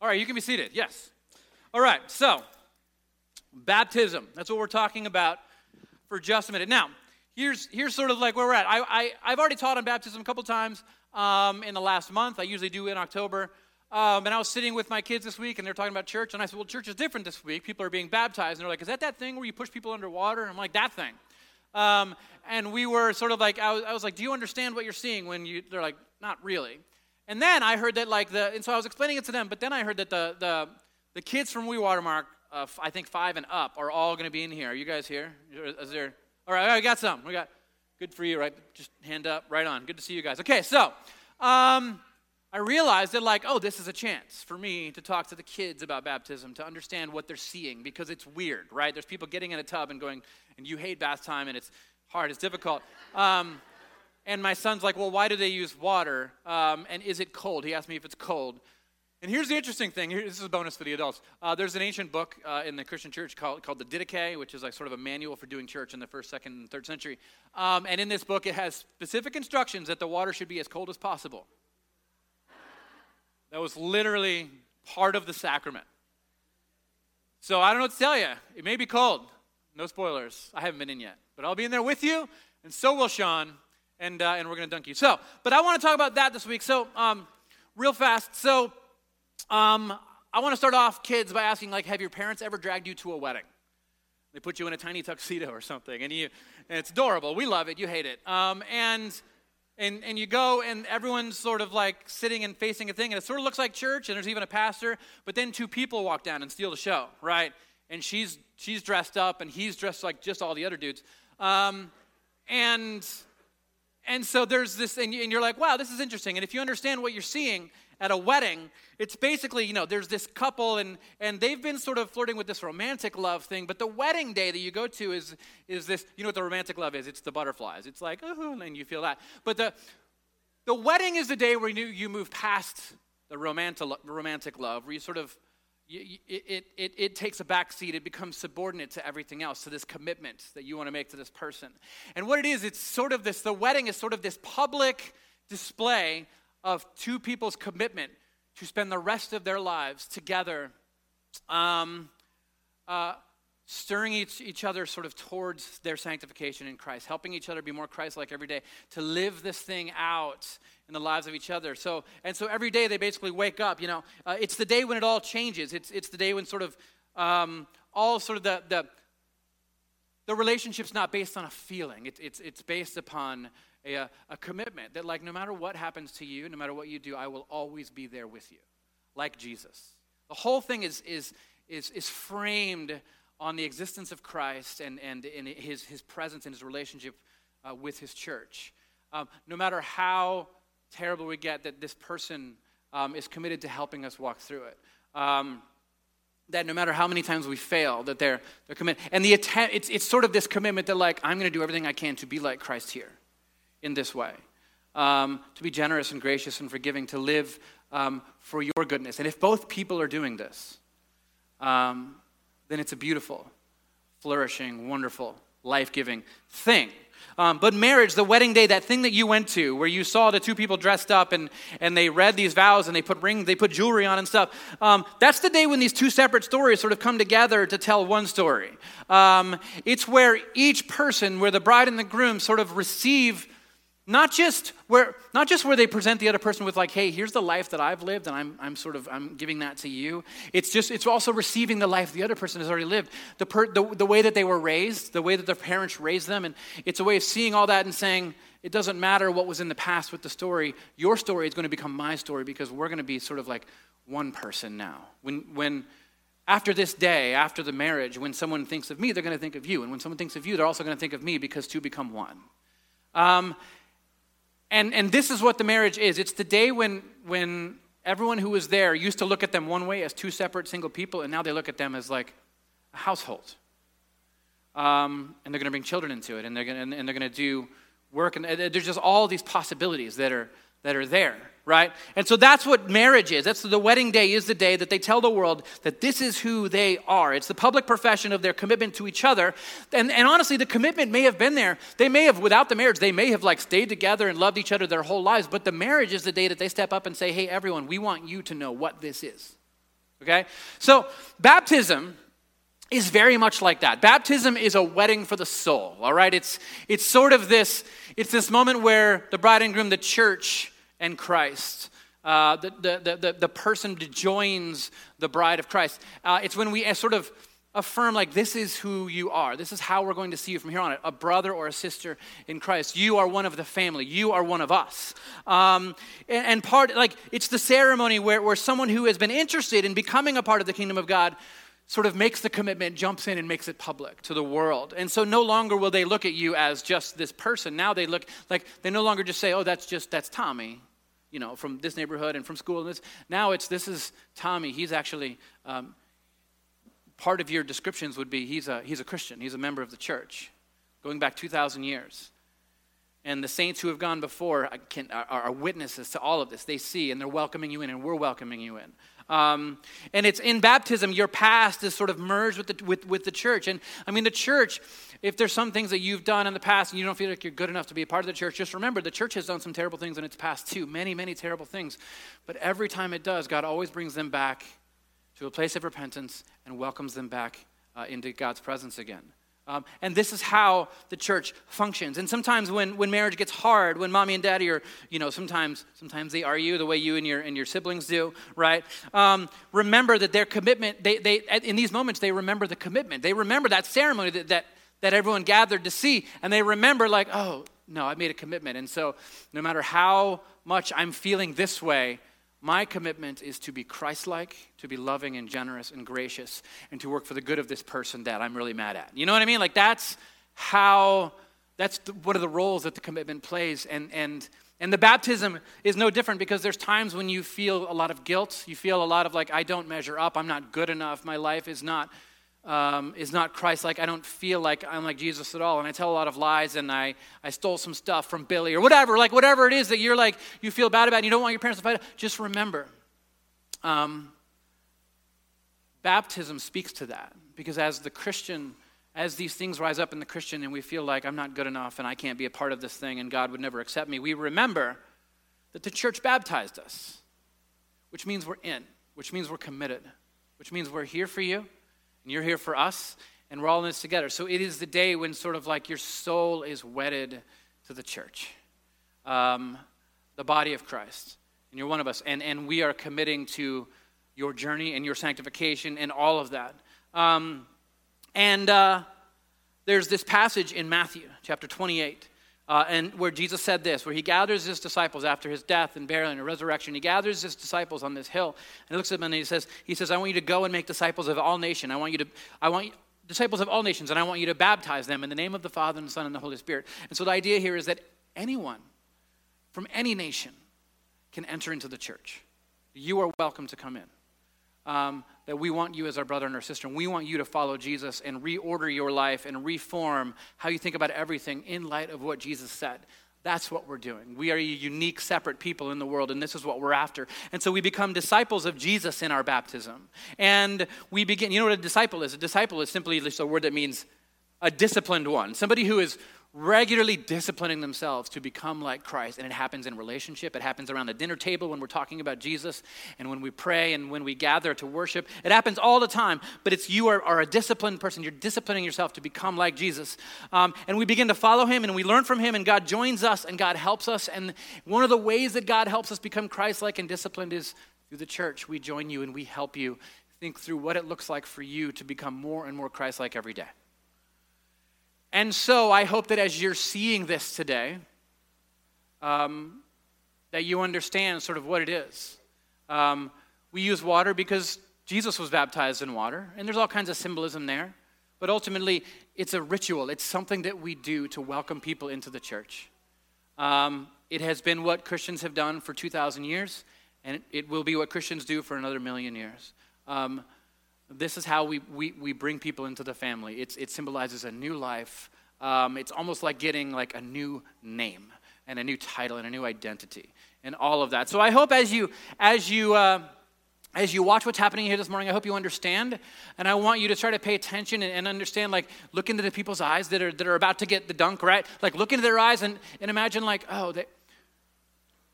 All right, you can be seated. Yes. All right, so baptism. That's what we're talking about for just a minute. Now, here's, here's sort of like where we're at. I, I, I've already taught on baptism a couple times um, in the last month. I usually do in October. Um, and I was sitting with my kids this week, and they're talking about church. And I said, Well, church is different this week. People are being baptized. And they're like, Is that that thing where you push people underwater? And I'm like, That thing. Um, and we were sort of like, I was, I was, like, Do you understand what you're seeing when you, they're like, Not really. And then I heard that, like, the, and so I was explaining it to them, but then I heard that the, the, the kids from We Watermark, uh, I think five and up, are all going to be in here. Are you guys here? Is there, All right, we got some. We got, good for you, right? Just hand up, right on. Good to see you guys. Okay, so, um, I realized that, like, oh, this is a chance for me to talk to the kids about baptism, to understand what they're seeing, because it's weird, right? There's people getting in a tub and going, and you hate bath time, and it's hard, it's difficult. Um, and my son's like, well, why do they use water? Um, and is it cold? He asked me if it's cold. And here's the interesting thing. Here, this is a bonus for the adults. Uh, there's an ancient book uh, in the Christian church called, called the Didache, which is like sort of a manual for doing church in the first, second, and third century. Um, and in this book, it has specific instructions that the water should be as cold as possible. That was literally part of the sacrament. So I don't know what to tell you. It may be cold. No spoilers. I haven't been in yet. But I'll be in there with you, and so will Sean, and, uh, and we're going to dunk you. So, but I want to talk about that this week. So, um, real fast. So, um, I want to start off, kids, by asking, like, have your parents ever dragged you to a wedding? They put you in a tiny tuxedo or something, and you, and it's adorable. We love it. You hate it. Um, and and, and you go and everyone's sort of like sitting and facing a thing and it sort of looks like church and there's even a pastor but then two people walk down and steal the show right and she's she's dressed up and he's dressed like just all the other dudes um, and and so there's this and you're like wow this is interesting and if you understand what you're seeing at a wedding, it's basically, you know, there's this couple and and they've been sort of flirting with this romantic love thing, but the wedding day that you go to is is this, you know what the romantic love is? It's the butterflies. It's like, oh, and you feel that. But the the wedding is the day where you, you move past the romantic, romantic love, where you sort of, you, it, it, it takes a backseat. It becomes subordinate to everything else, to this commitment that you want to make to this person. And what it is, it's sort of this, the wedding is sort of this public display of two people's commitment to spend the rest of their lives together, um, uh, stirring each, each other sort of towards their sanctification in Christ, helping each other be more Christ like every day, to live this thing out in the lives of each other. So, and so every day they basically wake up, you know, uh, it's the day when it all changes. It's, it's the day when sort of um, all sort of the, the, the relationship's not based on a feeling, it, it's, it's based upon a, a commitment that, like, no matter what happens to you, no matter what you do, I will always be there with you, like Jesus. The whole thing is, is, is, is framed on the existence of Christ and, and in his, his presence and his relationship uh, with his church. Um, no matter how terrible we get, that this person um, is committed to helping us walk through it. Um, that no matter how many times we fail, that they're, they're committed. And the attempt, it's, it's sort of this commitment that, like, I'm going to do everything I can to be like Christ here in this way um, to be generous and gracious and forgiving, to live um, for your goodness. And if both people are doing this, um, then it's a beautiful, flourishing, wonderful, life giving thing. Um, but marriage, the wedding day, that thing that you went to where you saw the two people dressed up and, and they read these vows and they put ring, they put jewelry on and stuff. Um, that's the day when these two separate stories sort of come together to tell one story. Um, it's where each person, where the bride and the groom sort of receive not just where not just where they present the other person with like hey here's the life that i've lived and i'm, I'm sort of i'm giving that to you. It's just it's also receiving the life the other person has already lived. The, per, the, the way that they were raised the way that their parents raised them and it's a way of seeing all that and saying it doesn't matter what was in the past with the story. Your story is going to become my story because we're going to be sort of like one person now. When when after this day after the marriage when someone thinks of me they're going to think of you. And when someone thinks of you they're also going to think of me because two become one. Um, and, and this is what the marriage is it's the day when, when everyone who was there used to look at them one way as two separate single people, and now they look at them as like a household. Um, and they're going to bring children into it, and they're going and they're going to do work, and there's just all these possibilities that are that are there, right? And so that's what marriage is. That's the wedding day is the day that they tell the world that this is who they are. It's the public profession of their commitment to each other. And, and honestly, the commitment may have been there. They may have, without the marriage, they may have like stayed together and loved each other their whole lives. But the marriage is the day that they step up and say, hey, everyone, we want you to know what this is. Okay? So, baptism is very much like that. Baptism is a wedding for the soul, all right? It's, it's sort of this, it's this moment where the bride and groom, the church and Christ, uh, the, the, the, the, person joins the bride of Christ. Uh, it's when we uh, sort of affirm, like, this is who you are. This is how we're going to see you from here on a brother or a sister in Christ. You are one of the family. You are one of us. Um, and, and, part, like, it's the ceremony where, where someone who has been interested in becoming a part of the kingdom of God sort of makes the commitment, jumps in, and makes it public to the world. And so no longer will they look at you as just this person. Now they look like they no longer just say, oh, that's just, that's Tommy, you know, from this neighborhood and from school. And this. Now it's, this is Tommy. He's actually, um, part of your descriptions would be he's a, he's a Christian, he's a member of the church, going back 2,000 years. And the saints who have gone before can, are, are witnesses to all of this. They see and they're welcoming you in, and we're welcoming you in. Um, and it's in baptism, your past is sort of merged with the, with, with the church. And I mean, the church, if there's some things that you've done in the past and you don't feel like you're good enough to be a part of the church, just remember the church has done some terrible things in its past too. Many, many terrible things. But every time it does, God always brings them back to a place of repentance and welcomes them back uh, into God's presence again. Um, and this is how the church functions. And sometimes when, when marriage gets hard, when mommy and daddy are, you know, sometimes sometimes they argue the way you and your and your siblings do, right? Um, remember that their commitment, they, they in these moments they remember the commitment. They remember that ceremony that, that that everyone gathered to see, and they remember like, oh no, I made a commitment. And so no matter how much I'm feeling this way, my commitment is to be Christ like, to be loving and generous and gracious, and to work for the good of this person that I'm really mad at. You know what I mean? Like, that's how, that's the, one of the roles that the commitment plays. And, and, and the baptism is no different because there's times when you feel a lot of guilt. You feel a lot of, like, I don't measure up. I'm not good enough. My life is not um, is not Christ like. I don't feel like I'm like Jesus at all. And I tell a lot of lies and I, I stole some stuff from Billy or whatever, like whatever it is that you're like, you feel bad about and you don't want your parents to fight. Just remember, um, baptism speaks to that because as the Christian, as these things rise up in the Christian and we feel like I'm not good enough and I can't be a part of this thing and God would never accept me, we remember that the church baptized us, which means we're in, which means we're committed, which means we're here for you and you're here for us, and we're all in this together. So it is the day when sort of like your soul is wedded to the church, um, the body of Christ. And you're one of us. And, and we are committing to your journey and your sanctification and all of that. Um, and uh, there's this passage in Matthew chapter 28 uh, and where Jesus said this, where he gathers his disciples after his death and burial and resurrection, he gathers his disciples on this hill, and he looks at them and he says, he says, I want you to go and make disciples of all nations. I want you to, I want you, disciples of all nations, and I want you to baptize them in the name of the Father and the Son and the Holy Spirit. And so the idea here is that anyone from any nation can enter into the church. You are welcome to come in. Um, that we want you as our brother and our sister, and we want you to follow Jesus and reorder your life and reform how you think about everything in light of what Jesus said. That's what we're doing. We are a unique, separate people in the world, and this is what we're after. And so we become disciples of Jesus in our baptism. And we begin, you know what a disciple is? A disciple is simply just a word that means a disciplined one, somebody who is regularly disciplining themselves to become like Christ. And it happens in relationship, it happens around the dinner table when we're talking about Jesus, and when we pray and when we gather to worship. It happens all the time, but it's you are, are a disciplined person. You're disciplining yourself to become like Jesus. Um, and we begin to follow him and we learn from him, and God joins us and God helps us. And one of the ways that God helps us become Christ like and disciplined is through the church. We join you and we help you think through what it looks like for you to become more and more Christ like every day. And so I hope that as you're seeing this today, um, that you understand sort of what it is. Um, we use water because Jesus was baptized in water, and there's all kinds of symbolism there. But ultimately, it's a ritual, it's something that we do to welcome people into the church. Um, it has been what Christians have done for 2,000 years, and it, will be what Christians do for another million years. Um, this is how we, we, we bring people into the family. It's, it symbolizes a new life. Um, it's almost like getting like a new name and a new title and a new identity and all of that. So I hope as you as you uh, as you watch what's happening here this morning, I hope you understand, and I want you to try to pay attention and, and, understand. Like, look into the people's eyes that are that are about to get the dunk, right? Like, look into their eyes and, and imagine, like, oh, they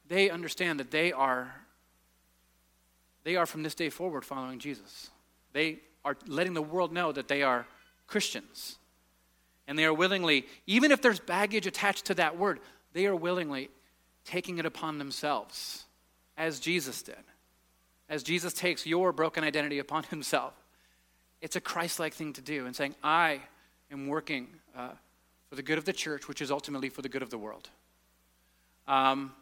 they understand that they are they are from this day forward following Jesus. They are letting the world know that they are Christians. And they are willingly, even if there's baggage attached to that word, they are willingly taking it upon themselves, as Jesus did. As Jesus takes your broken identity upon himself. It's a Christ like thing to do and saying, I am working uh, for the good of the church, which is ultimately for the good of the world. Um,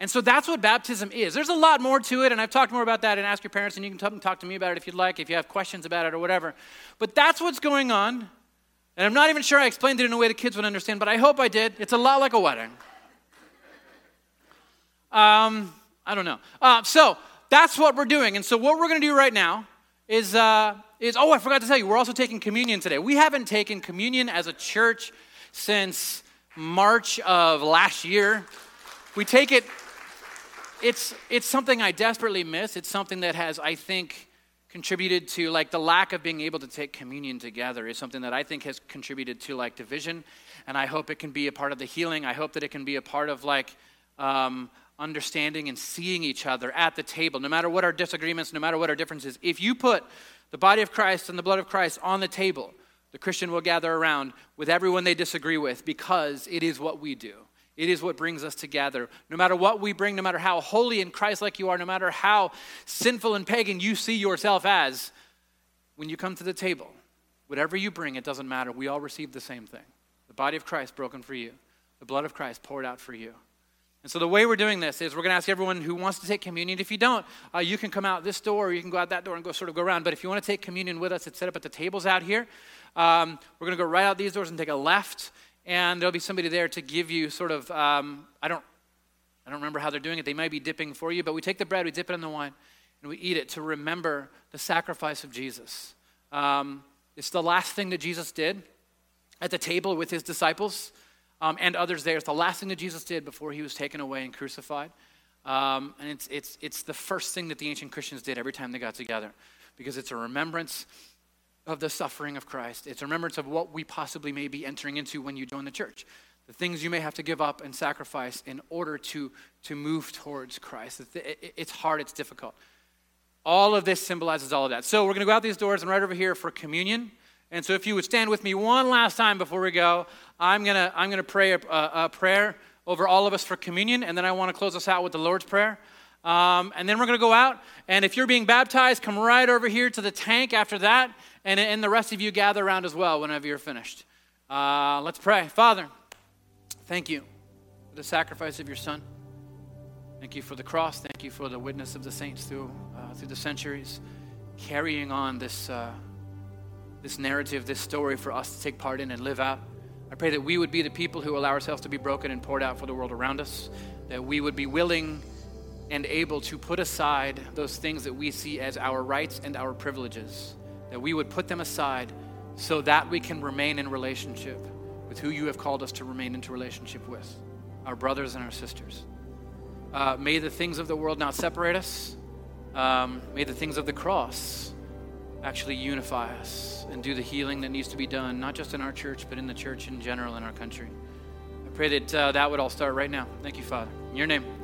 and so that's what baptism is. There's a lot more to it, and I've talked more about that and ask your parents, and you can talk to me about it if you'd like, if you have questions about it or whatever. But that's what's going on. And I'm not even sure I explained it in a way the kids would understand, but I hope I did. It's a lot like a wedding. Um, I don't know. Uh, so that's what we're doing. And so what we're going to do right now is, uh, is, oh, I forgot to tell you, we're also taking communion today. We haven't taken communion as a church since March of last year. We take it it's, it's something I desperately miss. It's something that has, I think, contributed to like the lack of being able to take communion together is something that I think has contributed to like division. And I hope it can be a part of the healing. I hope that it can be a part of like um, understanding and seeing each other at the table, no matter what our disagreements, no matter what our differences. If you put the body of Christ and the blood of Christ on the table, the Christian will gather around with everyone they disagree with because it is what we do. It is what brings us together. No matter what we bring, no matter how holy and Christ like you are, no matter how sinful and pagan you see yourself as, when you come to the table, whatever you bring, it doesn't matter. We all receive the same thing the body of Christ broken for you, the blood of Christ poured out for you. And so, the way we're doing this is we're going to ask everyone who wants to take communion. If you don't, uh, you can come out this door or you can go out that door and go sort of go around. But if you want to take communion with us, it's set up at the tables out here. Um, we're going to go right out these doors and take a left and there'll be somebody there to give you sort of um, I don't I don't remember how they're doing it. They might be dipping for you, but we take the bread, we dip it in the wine, and we eat it to remember the sacrifice of Jesus. Um, it's the last thing that Jesus did at the table with his disciples um, and others there. It's the last thing that Jesus did before he was taken away and crucified. Um, and it's, it's, it's the first thing that the ancient Christians did every time they got together because it's a remembrance of the suffering of Christ. It's a remembrance of what we possibly may be entering into when you join the church. The things you may have to give up and sacrifice in order to, to move towards Christ. It's hard, it's difficult. All of this symbolizes all of that. So we're going to go out these doors and right over here for communion. And so if you would stand with me one last time before we go, I'm going to I'm going to pray a, a, prayer over all of us for communion, and then I want to close us out with the Lord's Prayer. Um, and then we're going to go out. And if you're being baptized, come right over here to the tank after that. And, and the rest of you gather around as well whenever you're finished. Uh, let's pray. Father, thank you for the sacrifice of your Son. Thank you for the cross. Thank you for the witness of the saints through, uh, through the centuries, carrying on this, uh, this narrative, this story for us to take part in and live out. I pray that we would be the people who allow ourselves to be broken and poured out for the world around us, that we would be willing and able to put aside those things that we see as our rights and our privileges that we would put them aside so that we can remain in relationship with who you have called us to remain into relationship with, our brothers and our sisters. Uh, may the things of the world not separate us. Um, may the things of the cross actually unify us and do the healing that needs to be done, not just in our church, but in the church in general in our country. I pray that uh, that would all start right now. Thank you, Father. In your name.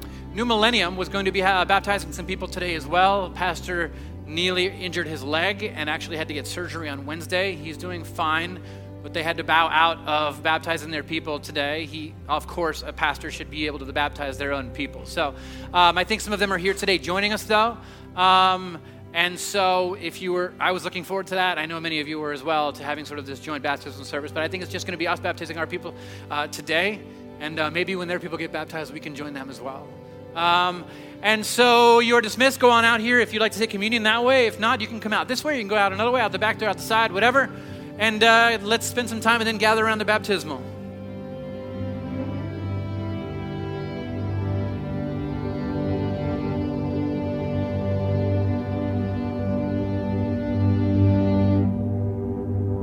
New Millennium was going to be uh, baptizing some people today as well. Pastor Neely injured his leg and actually had to get surgery on Wednesday. He's doing fine, but they had to bow out of baptizing their people today. He, of course, a pastor should be able to baptize their own people. So um, I think some of them are here today joining us, though. Um, and so, if you were, I was looking forward to that. I know many of you were as well to having sort of this joint baptism service. But I think it's just going to be us baptizing our people uh, today, and uh, maybe when their people get baptized, we can join them as well. Um, and so you're dismissed. Go on out here if you'd like to take communion that way. If not, you can come out this way. You can go out another way, out the back door, out the side, whatever. And uh, let's spend some time and then gather around the baptismal.